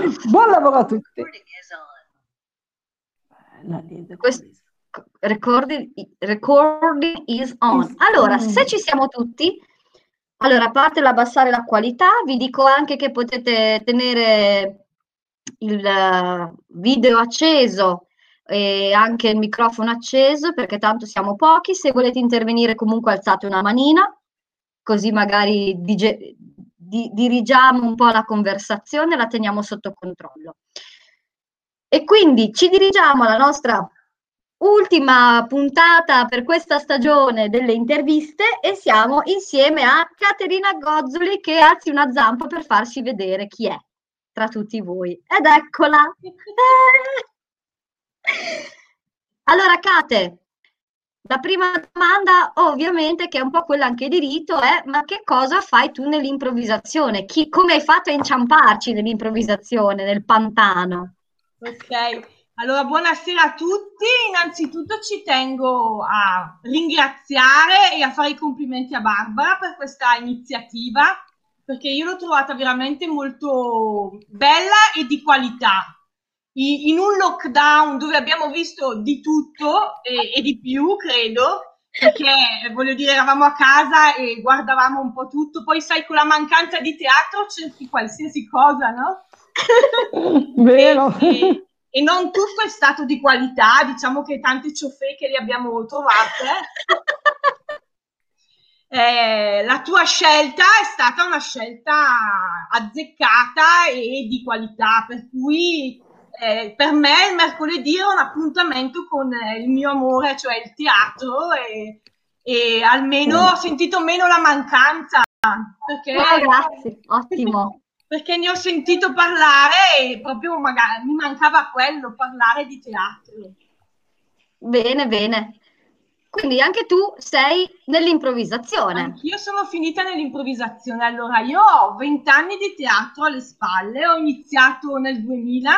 Buon lavoro a tutti. Questo, recording, recording is on. Allora, se ci siamo tutti, allora, a parte l'abbassare la qualità, vi dico anche che potete tenere il video acceso e anche il microfono acceso perché tanto siamo pochi. Se volete intervenire comunque alzate una manina, così magari dige- di- dirigiamo un po' la conversazione, la teniamo sotto controllo. E quindi ci dirigiamo alla nostra ultima puntata per questa stagione delle interviste e siamo insieme a Caterina Gozzoli che alzi una zampa per farci vedere chi è tra tutti voi. Ed eccola! Allora, Cate, la prima domanda, ovviamente, che è un po' quella anche di rito, è ma che cosa fai tu nell'improvvisazione? Chi, come hai fatto a inciamparci nell'improvvisazione, nel pantano? Ok, allora buonasera a tutti. Innanzitutto ci tengo a ringraziare e a fare i complimenti a Barbara per questa iniziativa, perché io l'ho trovata veramente molto bella e di qualità in un lockdown dove abbiamo visto di tutto e, e, di più, credo, perché voglio dire, eravamo a casa e guardavamo un po' tutto, poi sai, con la mancanza di teatro cerchi qualsiasi cosa, no? Vero. E, e, e, non tutto è stato di qualità, diciamo che tante ciofeche le abbiamo trovate. Eh, la tua scelta è stata una scelta azzeccata e di qualità, per cui eh, per me il mercoledì è un appuntamento con eh, il mio amore, cioè il teatro e, e almeno ho sentito meno la mancanza perché, oh, grazie, ottimo. Perché ne ho sentito parlare e proprio magari mi mancava quello, parlare di teatro. Bene, bene. Quindi anche tu sei nell'improvvisazione. Anch'io sono finita nell'improvvisazione. Allora, io ho 20 anni di teatro alle spalle, ho iniziato nel 2000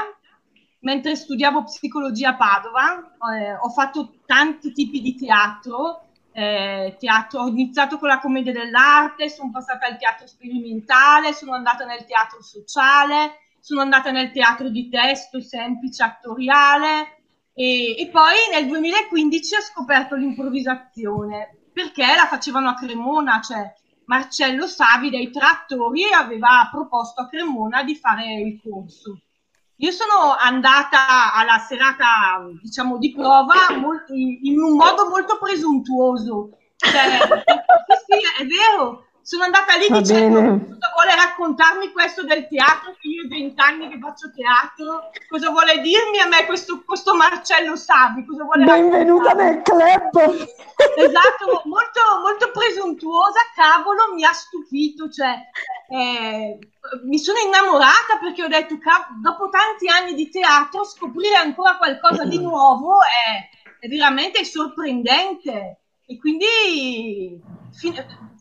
mentre studiavo psicologia a Padova, eh, ho fatto tanti tipi di teatro, eh, teatro, ho iniziato con la commedia dell'arte, sono passata al teatro sperimentale, sono andata nel teatro sociale, sono andata nel teatro di testo semplice attoriale e, e poi nel 2015 ho scoperto l'improvvisazione perché la facevano a Cremona, cioè Marcello Savi dei Trattori aveva proposto a Cremona di fare il corso. Io sono andata alla serata, diciamo, di prova in un modo molto presuntuoso. Cioè, sì, è vero, sono andata lì Va dicendo bene. cosa vuole raccontarmi questo del teatro, che io ho vent'anni che faccio teatro, cosa vuole dirmi a me questo, questo Marcello Savi, cosa vuole Benvenuta nel club! Esatto, molto, molto presuntuosa, cavolo, mi ha stupito, cioè eh, mi sono innamorata perché ho detto, dopo tanti anni di teatro, scoprire ancora qualcosa di nuovo è, è veramente sorprendente. E quindi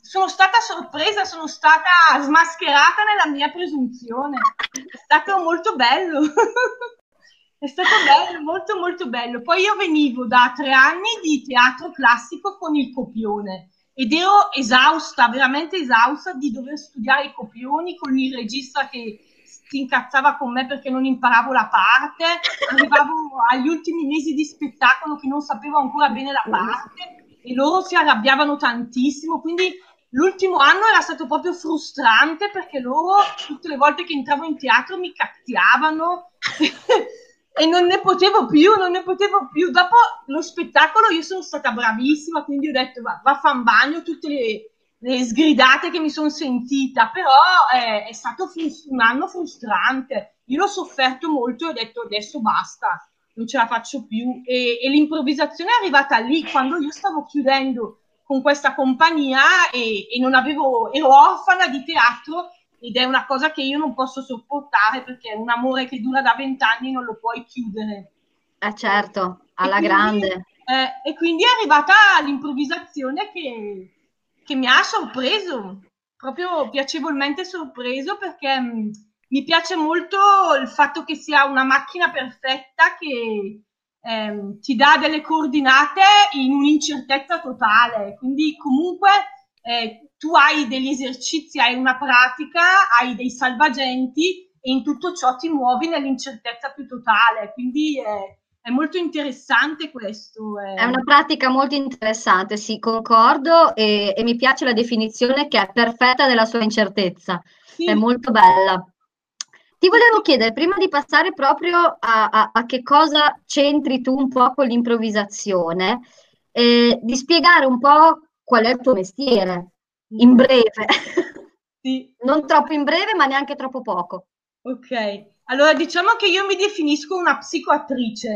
sono stata sorpresa, sono stata smascherata nella mia presunzione. È stato molto bello. È stato bello, molto molto bello. Poi io venivo da tre anni di teatro classico con il copione ed ero esausta, veramente esausta di dover studiare i copioni con il regista che si incazzava con me perché non imparavo la parte, arrivavo agli ultimi mesi di spettacolo che non sapevo ancora bene la parte e loro si arrabbiavano tantissimo, quindi l'ultimo anno era stato proprio frustrante perché loro tutte le volte che entravo in teatro mi cazziavano e non ne potevo più, non ne potevo più. Dopo lo spettacolo io sono stata bravissima, quindi ho detto va, va a fare un bagno tutte le, le, sgridate che mi sono sentita, però è, è stato frust- un anno frustrante. Io l'ho sofferto molto e ho detto adesso basta, non ce la faccio più. E, e l'improvvisazione è arrivata lì quando io stavo chiudendo con questa compagnia e, e non avevo, ero orfana di teatro ed è una cosa che io non posso sopportare perché un amore che dura da vent'anni non lo puoi chiudere. Eh certo, alla quindi, grande. Eh, e quindi è arrivata l'improvvisazione che, che, mi ha sorpreso, proprio piacevolmente sorpreso perché mm, mi piace molto il fatto che sia una macchina perfetta che ehm, ti dà delle coordinate in un'incertezza totale, quindi comunque eh, tu hai degli esercizi, hai una pratica, hai dei salvagenti e in tutto ciò ti muovi nell'incertezza più totale, quindi è, è molto interessante questo. È... è... una pratica molto interessante, sì, concordo e, e, mi piace la definizione che è perfetta della sua incertezza, sì. è molto bella. Ti volevo chiedere, prima di passare proprio a, a, a che cosa c'entri tu un po' con l'improvvisazione, eh, di spiegare un po' qual è il tuo mestiere, in breve. Sì. non troppo in breve, ma neanche troppo poco. Ok, allora diciamo che io mi definisco una psicoattrice,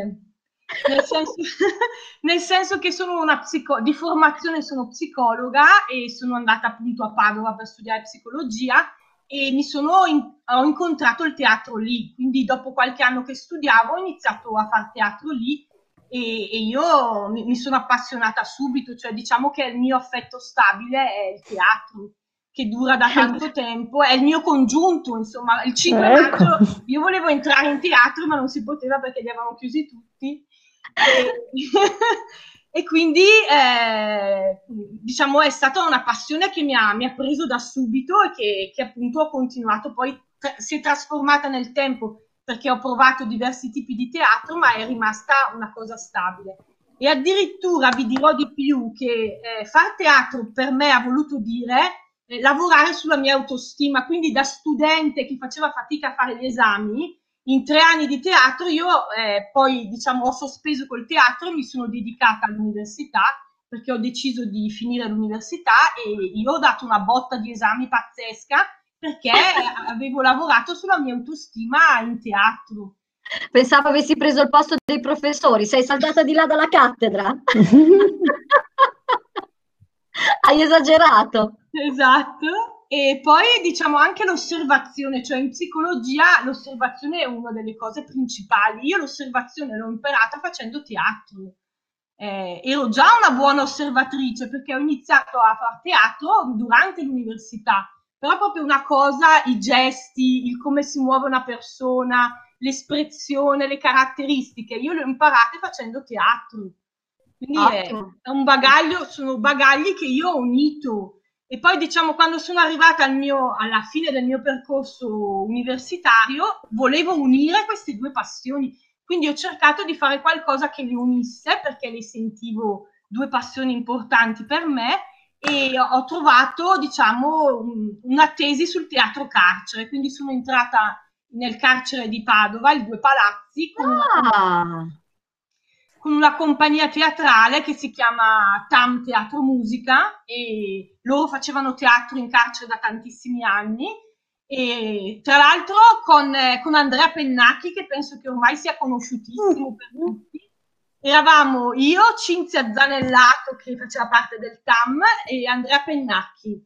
nel senso, nel senso che sono una psico- di formazione sono psicologa e sono andata appunto a Padova per studiare psicologia e mi sono in- ho incontrato il teatro lì, quindi dopo qualche anno che studiavo ho iniziato a fare teatro lì e, e io mi, mi sono appassionata subito, cioè diciamo che il mio affetto stabile è il teatro che dura da tanto tempo, è il mio congiunto, insomma, il 5 ecco. maggio io volevo entrare in teatro ma non si poteva perché li avevano chiusi tutti. E, e quindi eh, diciamo è stata una passione che mi ha, mi ha preso da subito e che, che appunto ho continuato poi, tra- si è trasformata nel tempo perché ho provato diversi tipi di teatro ma è rimasta una cosa stabile. E addirittura vi dirò di più che eh, far teatro per me ha voluto dire eh, lavorare sulla mia autostima, quindi da studente che faceva fatica a fare gli esami, in tre anni di teatro io eh, poi diciamo ho sospeso col teatro e mi sono dedicata all'università perché ho deciso di finire l'università e io ho dato una botta di esami pazzesca perché avevo lavorato sulla mia autostima in teatro. Pensavo avessi preso il posto dei professori, sei saltata di là dalla cattedra. Hai esagerato. Esatto. E poi diciamo anche l'osservazione, cioè in psicologia l'osservazione è una delle cose principali. Io l'osservazione l'ho imparata facendo teatro. Eh, ero già una buona osservatrice perché ho iniziato a fare teatro durante l'università, però proprio una cosa, i gesti, il come si muove una persona, l'espressione, le caratteristiche, io le ho imparate facendo teatro. Quindi è, è, un bagaglio, sono bagagli che io ho unito e poi diciamo quando sono arrivata al mio, alla fine del mio percorso universitario volevo unire queste due passioni, quindi ho cercato di fare qualcosa che le unisse perché le sentivo due passioni importanti per me e ho trovato diciamo una tesi sul teatro carcere, quindi sono entrata nel carcere di Padova, i due palazzi, con ah. una con una compagnia teatrale che si chiama Tam Teatro Musica e loro facevano teatro in carcere da tantissimi anni e tra l'altro con, con Andrea Pennacchi che penso che ormai sia conosciutissimo per tutti. Eravamo io, Cinzia Zanellato che faceva parte del TAM e Andrea Pennacchi.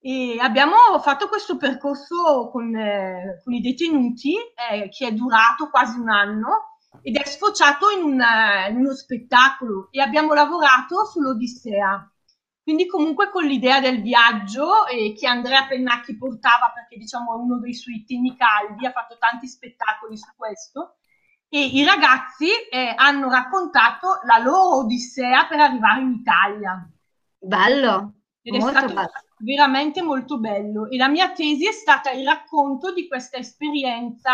E abbiamo fatto questo percorso con, eh, con i detenuti eh, che è durato quasi un anno ed è sfociato in, una, in uno spettacolo e abbiamo lavorato sull'Odissea. Quindi comunque con l'idea del viaggio eh, che Andrea Pennacchi portava perché diciamo è uno dei suoi temi caldi, ha fatto tanti spettacoli su questo e i ragazzi eh, hanno raccontato la loro odissea per arrivare in Italia. Bello. Ed è molto stato bello. veramente molto bello. E la mia tesi è stata il racconto di questa esperienza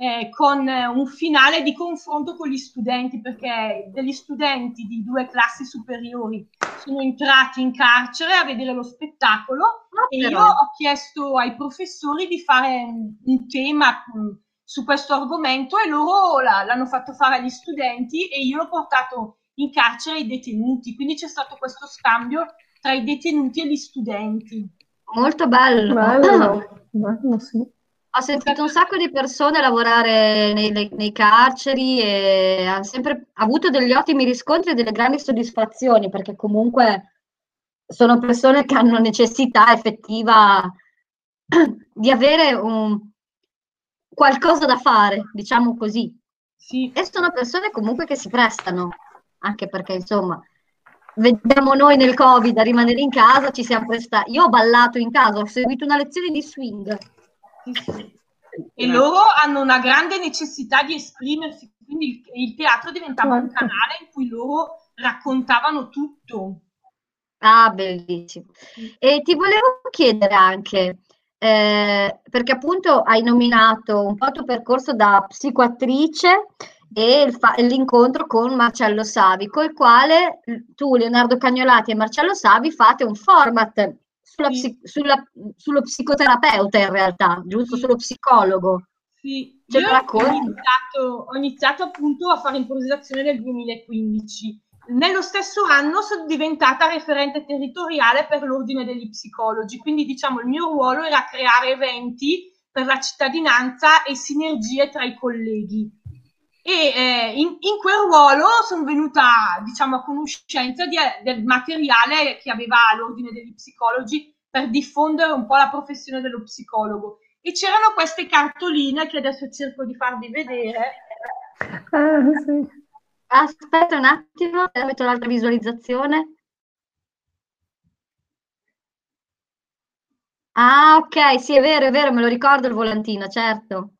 eh, con un finale di confronto con gli studenti, perché degli studenti di due classi superiori sono entrati in carcere a vedere lo spettacolo ah, e io ho chiesto ai professori di fare un, un tema mh, mm, su questo argomento e loro la, l'hanno fatto fare agli studenti e io l'ho portato in carcere ai detenuti, quindi c'è stato questo scambio tra i detenuti e gli studenti. Molto bello. Bello, bello sì. Ho sentito un sacco di persone lavorare nei, nei- nei carceri e hanno sempre avuto degli ottimi riscontri e delle grandi soddisfazioni, perché comunque sono persone che hanno necessità effettiva di avere un, qualcosa da fare, diciamo così. Sì, E sono persone comunque che si prestano, anche perché insomma, vediamo noi nel Covid a rimanere in casa, ci siamo prestati. Io ho ballato in casa, ho seguito una lezione di swing. E loro hanno una grande necessità di esprimersi, quindi il, teatro diventava un certo. canale in cui loro raccontavano tutto. Ah, bellissimo. E ti volevo chiedere anche, eh, perché appunto hai nominato un po' il tuo percorso da psicoattrice e fa- l'incontro con Marcello Savi, col quale tu, Leonardo Cagnolati e Marcello Savi fate un format sulla sulla- sullo psicoterapeuta in realtà, giusto? Sullo psicologo. Sì, Ce io ho iniziato, ho iniziato appunto a fare improvvisazione nel 2015. Nello stesso anno sono diventata referente territoriale per l'Ordine degli Psicologi, quindi diciamo il mio ruolo era creare eventi per la cittadinanza e sinergie tra i colleghi. E eh, in, in quel ruolo sono venuta, diciamo, a conoscenza di- del materiale che aveva l'Ordine degli Psicologi per diffondere un po' la professione dello psicologo. E c'erano queste cartoline che adesso cerco di farvi vedere. Ah, sì. Aspetta un attimo, metto l'altra visualizzazione. Ah, ok, sì, è vero, è vero, me lo ricordo il volantino, certo.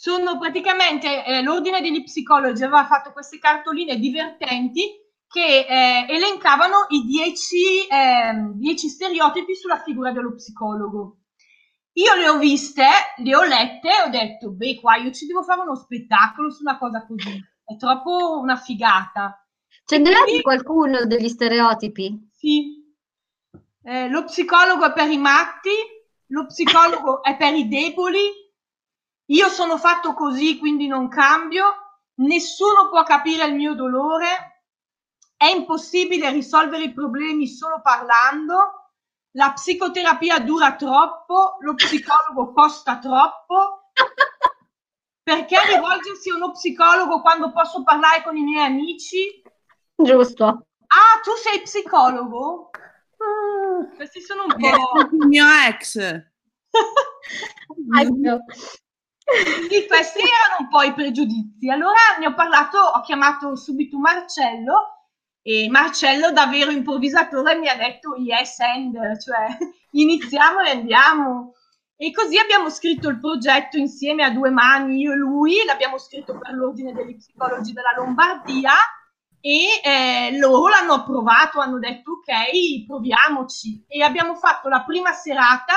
Sono praticamente eh, l'Ordine degli Psicologi aveva fatto queste cartoline divertenti che eh, elencavano i 10 ehm, 10 stereotipi sulla figura dello psicologo. Io le ho viste, le ho lette e ho detto, beh, qua io ci devo fare uno spettacolo su una cosa così. È troppo una figata. Ne quindi- qualcuno degli stereotipi? Sì. Eh, lo psicologo è per i matti, lo psicologo è per i deboli. Io sono fatto così, quindi non cambio. Nessuno può capire il mio dolore. È impossibile risolvere i problemi solo parlando. La psicoterapia dura troppo, lo psicologo costa troppo. Perché rivolgersi a uno psicologo quando posso parlare con i miei amici? Giusto. Ah, tu sei psicologo? Ah, Questi sono un po'... il mio ex. Quindi questi erano un po' i pregiudizi. Allora ne ho parlato, ho chiamato subito Marcello e Marcello, da vero improvvisatore, mi ha detto yes and, cioè iniziamo e andiamo. E così abbiamo scritto il progetto insieme a due mani, io e lui, l'abbiamo scritto per l'Ordine degli Psicologi della Lombardia e eh, loro l'hanno approvato, hanno detto ok, proviamoci. E abbiamo fatto la prima serata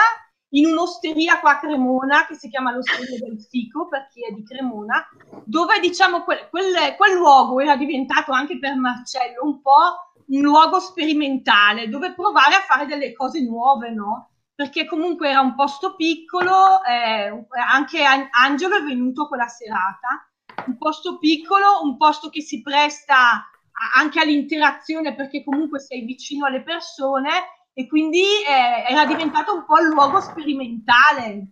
in un'osteria qua a Cremona che si chiama l'Osteria del Fico per chi è di Cremona, dove diciamo quel, quel, quel luogo era diventato anche per Marcello un po' un luogo sperimentale dove provare a fare delle cose nuove, no? Perché comunque era un posto piccolo, eh, anche An- Angelo è venuto quella serata, un posto piccolo, un posto che si presta anche all'interazione perché comunque sei vicino alle persone e quindi eh, era diventato un po' il luogo sperimentale.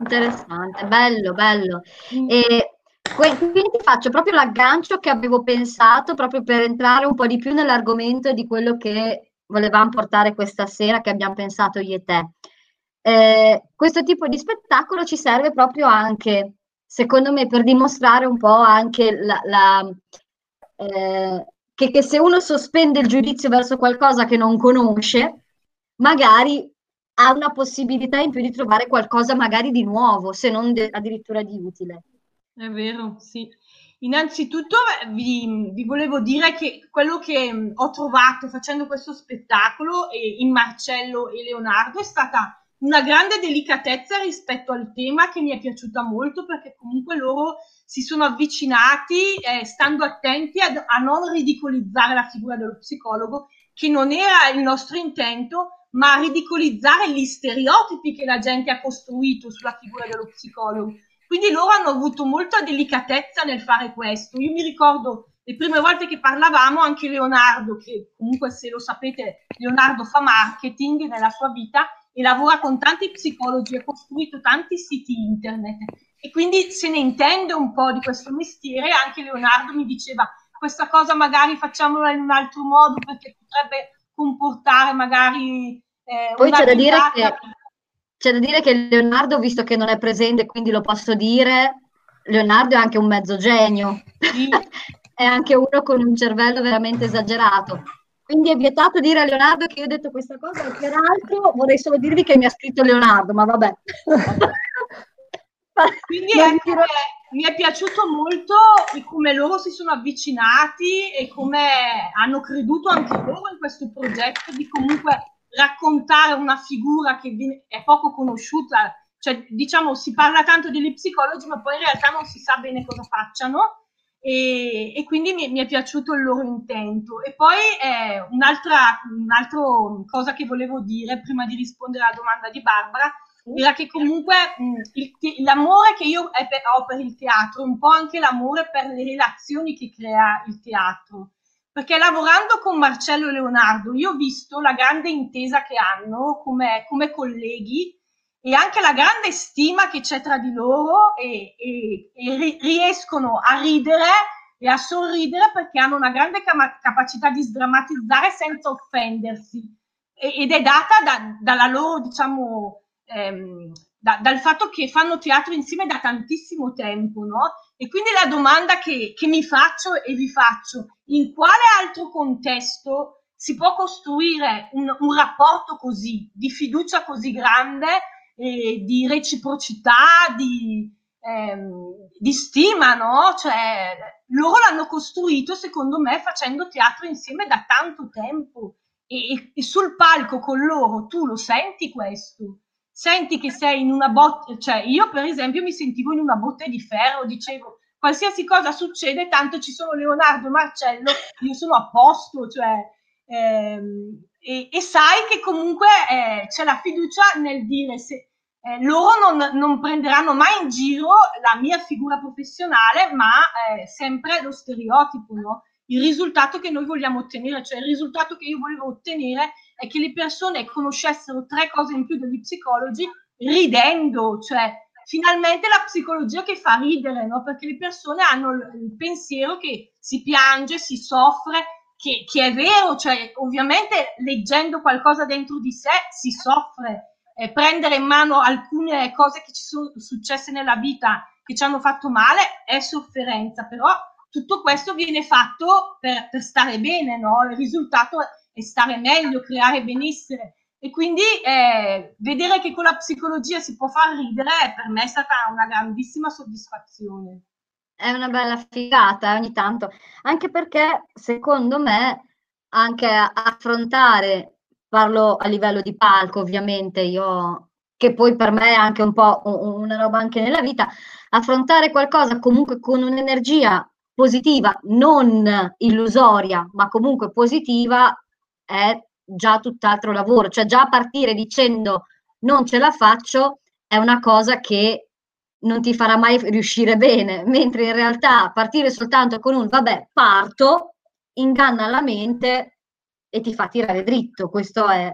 Interessante, bello, bello. Mm. E quindi ti faccio proprio l'aggancio che avevo pensato proprio per entrare un po' di più nell'argomento di quello che volevamo portare questa sera, che abbiamo pensato io e te. Eh, questo tipo di spettacolo ci serve proprio anche, secondo me, per dimostrare un po' anche la, la, eh, che, che se uno sospende il giudizio verso qualcosa che non conosce, magari ha una possibilità in più di trovare qualcosa magari di nuovo, se non de- addirittura di utile. È vero, sì. Innanzitutto vi, vi volevo dire che quello che mh, ho trovato facendo questo spettacolo in Marcello e Leonardo è stata una grande delicatezza rispetto al tema che mi è piaciuta molto perché comunque loro si sono avvicinati eh, stando attenti ad- a non ridicolizzare la figura dello psicologo, che non era il nostro intento, ma a ridicolizzare gli stereotipi che la gente ha costruito sulla figura dello psicologo. Quindi loro hanno avuto molta delicatezza nel fare questo. Io mi ricordo le prime volte che parlavamo, anche Leonardo, che comunque se lo sapete, Leonardo fa marketing nella sua vita e lavora con tanti psicologi, ha costruito tanti siti internet e quindi se ne intende un po' di questo mestiere. Anche Leonardo mi diceva questa cosa magari facciamola in un altro modo perché potrebbe comportare magari eh, Poi c'è da dire che c'è da dire che Leonardo, visto che non è presente, quindi lo posso dire, Leonardo è anche un mezzo genio, Sì. è anche uno con un cervello veramente esagerato. Quindi è vietato dire a Leonardo che io ho detto questa cosa, e peraltro vorrei solo dirvi che mi ha scritto Leonardo, ma vabbè. Quindi dirò- eh, mi è piaciuto molto come loro si sono avvicinati e come hanno creduto anche loro in questo progetto di comunque raccontare una figura che è poco conosciuta, cioè diciamo si parla tanto degli psicologi, ma poi in realtà non si sa bene cosa facciano. E, e, quindi mi, mi, è piaciuto il loro intento. E poi eh, un'altra, un'altra cosa che volevo dire prima di rispondere alla domanda di Barbara era che comunque mh, il, l'amore che io ho per il teatro è un po' anche l'amore per le relazioni che crea il teatro. Perché lavorando con Marcello e Leonardo io ho visto la grande intesa che hanno come, come colleghi e anche la grande stima che c'è tra di loro e, e, e riescono a ridere e a sorridere perché hanno una grande cam- capacità di sdrammatizzare senza offendersi ed è data da, dalla loro, diciamo, ehm, da, dal fatto che fanno teatro insieme da tantissimo tempo, no? E quindi la domanda che, che mi faccio e vi faccio, in quale altro contesto si può costruire un, un rapporto così, di fiducia così grande eh, di reciprocità, di, ehm, di stima, no? Cioè, loro l'hanno costruito, secondo me, facendo teatro insieme da tanto tempo. E, e, sul palco con loro tu lo senti questo? Senti che sei in una botte, cioè io per esempio mi sentivo in una botte di ferro, dicevo qualsiasi cosa succede, tanto ci sono Leonardo e Marcello, io sono a posto, cioè ehm, e, e sai che comunque eh, c'è la fiducia nel dire se eh, loro non, non, prenderanno mai in giro la mia figura professionale, ma eh, sempre lo stereotipo, no? il risultato che noi vogliamo ottenere, cioè il risultato che io volevo ottenere è che le persone conoscessero tre cose in più degli psicologi ridendo, cioè finalmente la psicologia che fa ridere, no? perché le persone hanno il pensiero che si piange, si soffre, che, che, è vero, cioè ovviamente leggendo qualcosa dentro di sé si soffre, eh, prendere in mano alcune cose che ci sono successe nella vita che ci hanno fatto male è sofferenza, però tutto questo viene fatto per, per stare bene, no? Il risultato è stare meglio, creare benessere. E quindi eh, vedere che con la psicologia si può far ridere per me è stata una grandissima soddisfazione. È una bella figata ogni tanto, anche perché secondo me anche affrontare, parlo a livello di palco ovviamente, io che poi per me è anche un po' una roba anche nella vita, affrontare qualcosa comunque con un'energia positiva, non illusoria, ma comunque positiva, è già tutt'altro lavoro. Cioè già partire dicendo non ce la faccio è una cosa che non ti farà mai riuscire bene, mentre in realtà partire soltanto con un vabbè, parto, inganna la mente e ti fa tirare dritto. Questo è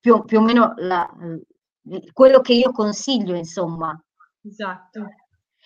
più, più o meno la, quello che io consiglio, insomma. Esatto.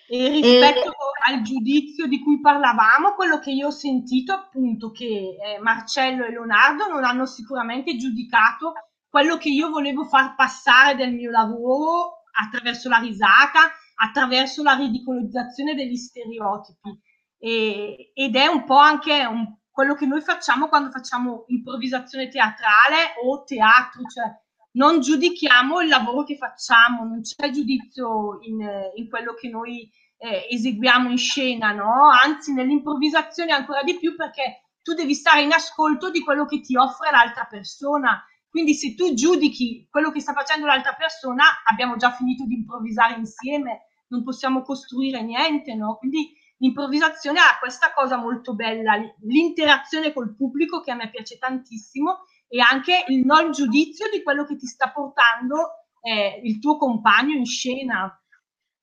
E rispetto. Al giudizio di cui parlavamo, quello che io ho sentito appunto che eh, Marcello e Leonardo non hanno sicuramente giudicato quello che io volevo far passare del mio lavoro attraverso la risata, attraverso la ridicolizzazione degli stereotipi. E, ed è un po' anche un, quello che noi facciamo quando facciamo improvvisazione teatrale o teatro, cioè non giudichiamo il lavoro che facciamo, non c'è giudizio in, in quello che noi eh, eseguiamo in scena, no? Anzi, nell'improvvisazione ancora di più perché tu devi stare in ascolto di quello che ti offre l'altra persona. Quindi se tu giudichi quello che sta facendo l'altra persona, abbiamo già finito di improvvisare insieme, non possiamo costruire niente, no? Quindi l'improvvisazione ha questa cosa molto bella, l'interazione col pubblico che a me piace tantissimo e anche il non giudizio di quello che ti sta portando eh, il tuo compagno in scena.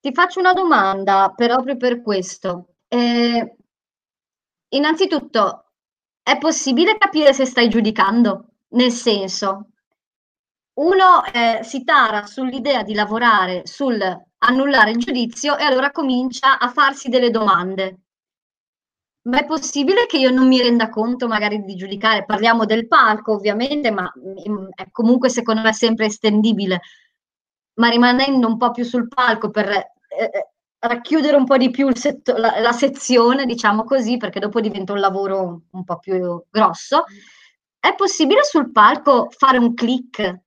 Ti faccio una domanda proprio per questo. Eh, innanzitutto, è possibile capire se stai giudicando? Nel senso, uno eh, si tara sull'idea di lavorare sul annullare il giudizio e allora comincia a farsi delle domande. Ma è possibile che io non mi renda conto magari di giudicare? Parliamo del palco ovviamente, ma mm, è comunque secondo me sempre estendibile. Ma rimanendo un po' più sul palco per eh, eh racchiudere un po' di più setto- la, la, sezione, diciamo così, perché dopo diventa un lavoro un po' più grosso, è possibile sul palco fare un click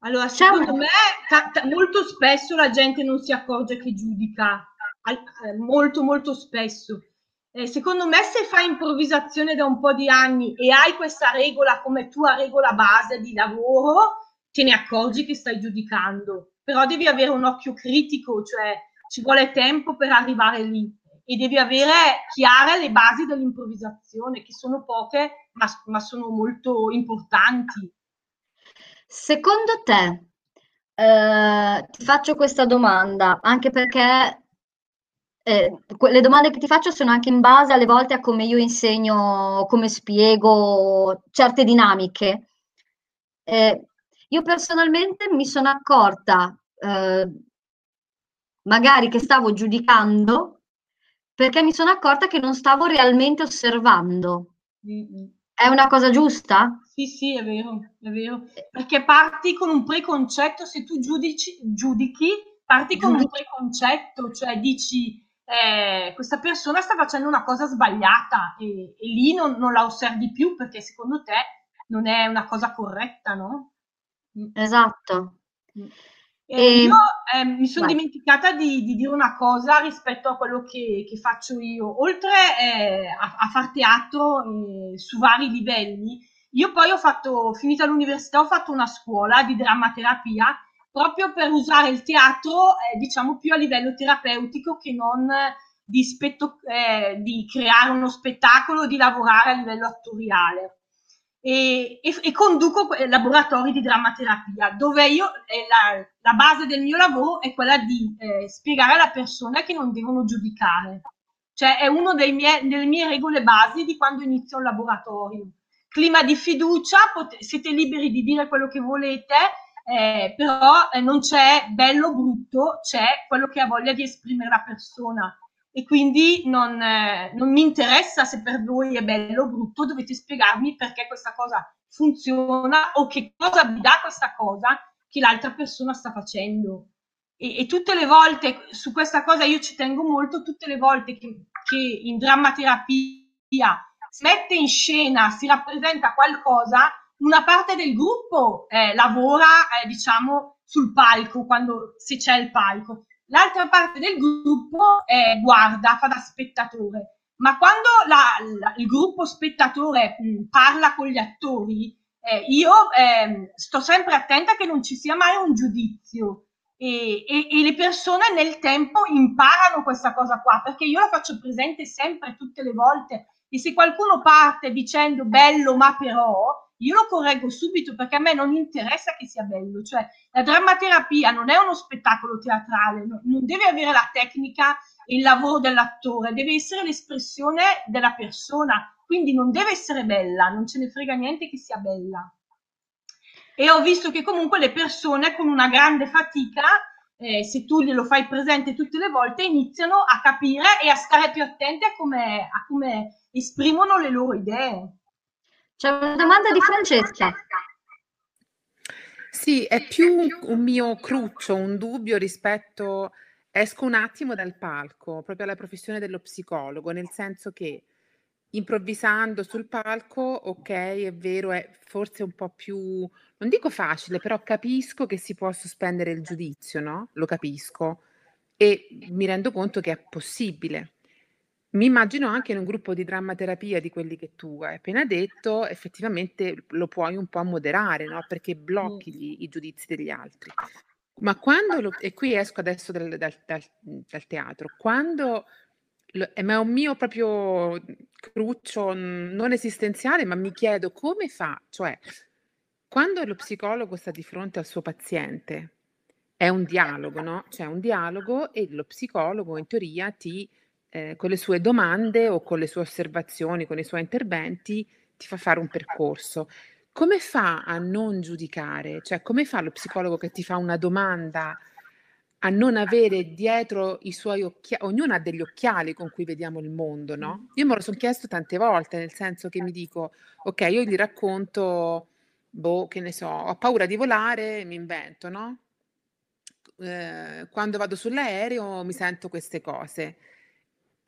allora, secondo me, ta- ta- molto spesso la gente non si accorge che giudica, al- eh, molto, molto spesso. eh, secondo me se fai improvvisazione da un po' di anni e hai questa regola come tua regola base di lavoro, te ne accorgi che stai giudicando, però devi avere un occhio critico, cioè ci vuole tempo per arrivare lì e devi avere chiare le basi dell'improvvisazione, che sono poche, ma, ma sono molto importanti. Secondo te, eh, ti faccio questa domanda, anche perché eh, le domande che ti faccio sono anche in base alle volte a come io insegno, come spiego certe dinamiche. Eh, io personalmente mi sono accorta, eh, magari che stavo giudicando perché mi sono accorta che non stavo realmente osservando. Mm-hmm. È una cosa giusta? Sì, sì, è vero, è vero. Perché parti con un preconcetto, se tu giudici, giudichi, parti con un preconcetto, cioè dici eh, questa persona sta facendo una cosa sbagliata e, e lì non, non, la osservi più perché secondo te non è una cosa corretta, no? Esatto. Mm. Eh, io eh, mi sono dimenticata di, di, dire una cosa rispetto a quello che, che faccio io. Oltre eh, a, a, far teatro eh, su vari livelli, io poi ho fatto, finita l'università, ho fatto una scuola di drammaterapia proprio per usare il teatro, eh, diciamo, più a livello terapeutico che non di, spetto, eh, di creare uno spettacolo, di lavorare a livello attoriale e, e, e conduco laboratori di drammaterapia, dove io, eh, la, la, base del mio lavoro è quella di eh, spiegare alla persona che non devono giudicare. Cioè è una delle mie regole basi di quando inizio un laboratorio. Clima di fiducia, pot- siete liberi di dire quello che volete, eh, però eh, non c'è bello o brutto, c'è quello che ha voglia di esprimere la persona e quindi non, eh, non, mi interessa se per voi è bello o brutto, dovete spiegarmi perché questa cosa funziona o che cosa vi dà questa cosa che l'altra persona sta facendo. E, e tutte le volte, su questa cosa io ci tengo molto, tutte le volte che, che in drammaterapia si mette in scena, si rappresenta qualcosa, una parte del gruppo eh, lavora, eh, diciamo, sul palco, quando se c'è il palco l'altra parte del gruppo eh, guarda, fa da spettatore. Ma quando la, la, il gruppo spettatore mh, parla con gli attori, eh, io eh, sto sempre attenta che non ci sia mai un giudizio. E, e, e, le persone nel tempo imparano questa cosa qua, perché io la faccio presente sempre, tutte le volte. E se qualcuno parte dicendo bello, ma però, io lo correggo subito perché a me non interessa che sia bello, cioè la drammaterapia non è uno spettacolo teatrale, non deve avere la tecnica e il lavoro dell'attore, deve essere l'espressione della persona, quindi non deve essere bella, non ce ne frega niente che sia bella. E ho visto che comunque le persone con una grande fatica, eh, se tu glielo fai presente tutte le volte, iniziano a capire e a stare più attente a come, a come esprimono le loro idee. C'è una domanda di Francesca. Sì, è più un mio cruccio, un dubbio rispetto, esco un attimo dal palco, proprio alla professione dello psicologo, nel senso che improvvisando sul palco, ok, è vero, è forse un po' più, non dico facile, però capisco che si può sospendere il giudizio, no? Lo capisco e mi rendo conto che è possibile. Mi immagino anche in un gruppo di drammaterapia di quelli che tu hai appena detto, effettivamente lo puoi un po' moderare, no? Perché blocchi gli, i giudizi degli altri. Ma quando, lo, e qui esco adesso dal, dal, dal, dal teatro, quando, lo, ma è un mio proprio cruccio non esistenziale, ma mi chiedo come fa, cioè quando lo psicologo sta di fronte al suo paziente, è un dialogo, no? C'è un dialogo e lo psicologo in teoria ti eh, con le sue domande o con le sue osservazioni, con i suoi interventi, ti fa fare un percorso. Come fa a non giudicare? Cioè, come fa lo psicologo che ti fa una domanda a non avere dietro i suoi occhiali, ognuno ha degli occhiali con cui vediamo il mondo, no? Io me lo sono chiesto tante volte, nel senso che mi dico, ok, io gli racconto, boh, che ne so, ho paura di volare, mi invento, no? Eh, quando vado sull'aereo mi sento queste cose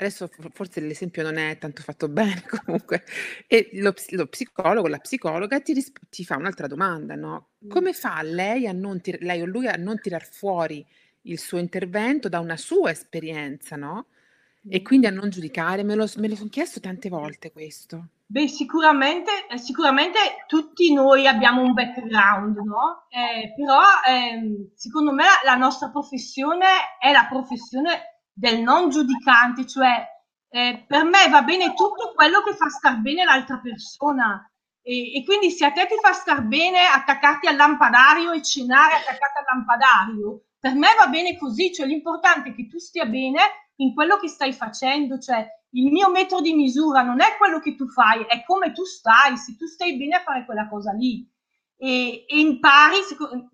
adesso forse l'esempio non è tanto fatto bene comunque, e lo, lo psicologo, la psicologa ti, risp- ti, fa un'altra domanda, no? Come fa lei, a non tir- lei o lui a non tirar fuori il suo intervento da una sua esperienza, no? E quindi a non giudicare, me lo, me lo sono chiesto tante volte questo. Beh, sicuramente, eh, sicuramente tutti noi abbiamo un background, no? Eh, però ehm, secondo me la, la nostra professione è la professione del non giudicante, cioè eh, per me va bene tutto quello che fa star bene l'altra persona. E, e, quindi se a te ti fa star bene attaccarti al lampadario e cenare attaccati al lampadario, per me va bene così, cioè l'importante è che tu stia bene in quello che stai facendo, cioè il mio metro di misura non è quello che tu fai, è come tu stai, se tu stai bene a fare quella cosa lì. E, e impari,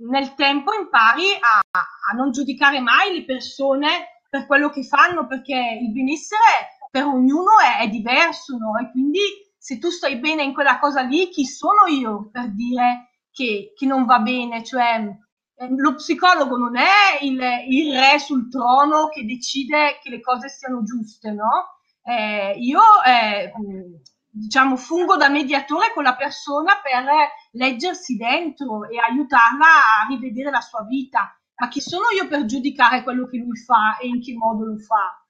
nel tempo impari a, a non giudicare mai le persone per quello che fanno, perché il benessere per ognuno è, è diverso, no? E quindi se tu stai bene in quella cosa lì, chi sono io per dire che, che non va bene? Cioè, eh, lo psicologo non è il, il, re sul trono che decide che le cose siano giuste, no? Eh, io, eh, diciamo, fungo da mediatore con la persona per leggersi dentro e aiutarla a rivedere la sua vita. Ma chi sono io per giudicare quello che lui fa e in che modo lo fa?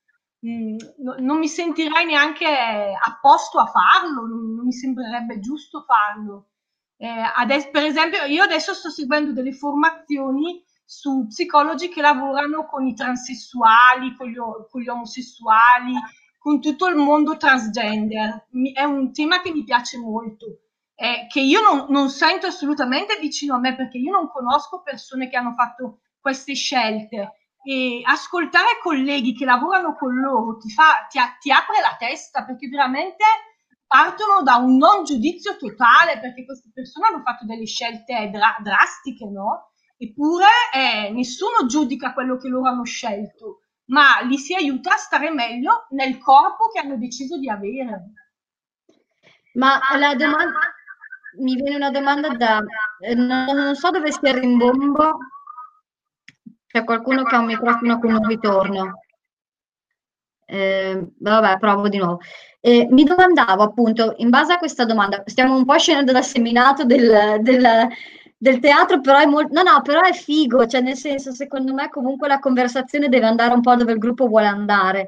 Mm, non mi sentirei neanche a posto a farlo, non, mi sembrerebbe giusto farlo. Eh, adesso, per esempio, io adesso sto seguendo delle formazioni su psicologi che lavorano con i transessuali, con gli, con gli omosessuali, con tutto il mondo transgender. Mi, è un tema che mi piace molto, eh, che io non, non sento assolutamente vicino a me perché io non conosco persone che hanno fatto queste scelte e ascoltare colleghi che lavorano con loro ti, fa, ti, ti apre la testa perché veramente partono da un non giudizio totale perché queste persone hanno fatto delle scelte dra- drastiche, no? Eppure eh, nessuno giudica quello che loro hanno scelto, ma li si aiuta a stare meglio nel corpo che hanno deciso di avere. Ma la domanda, mi viene una domanda da, eh, non, so dove sia rimbombo, c'è qualcuno che ha un microfono con un ritorno. Eh, vabbè, provo di nuovo. Eh, mi domandavo appunto, in base a questa domanda, stiamo un po' scendendo dal seminato del, del, del teatro, però è molto, no, no, però è figo, cioè nel senso, secondo me comunque la conversazione deve andare un po' dove il gruppo vuole andare.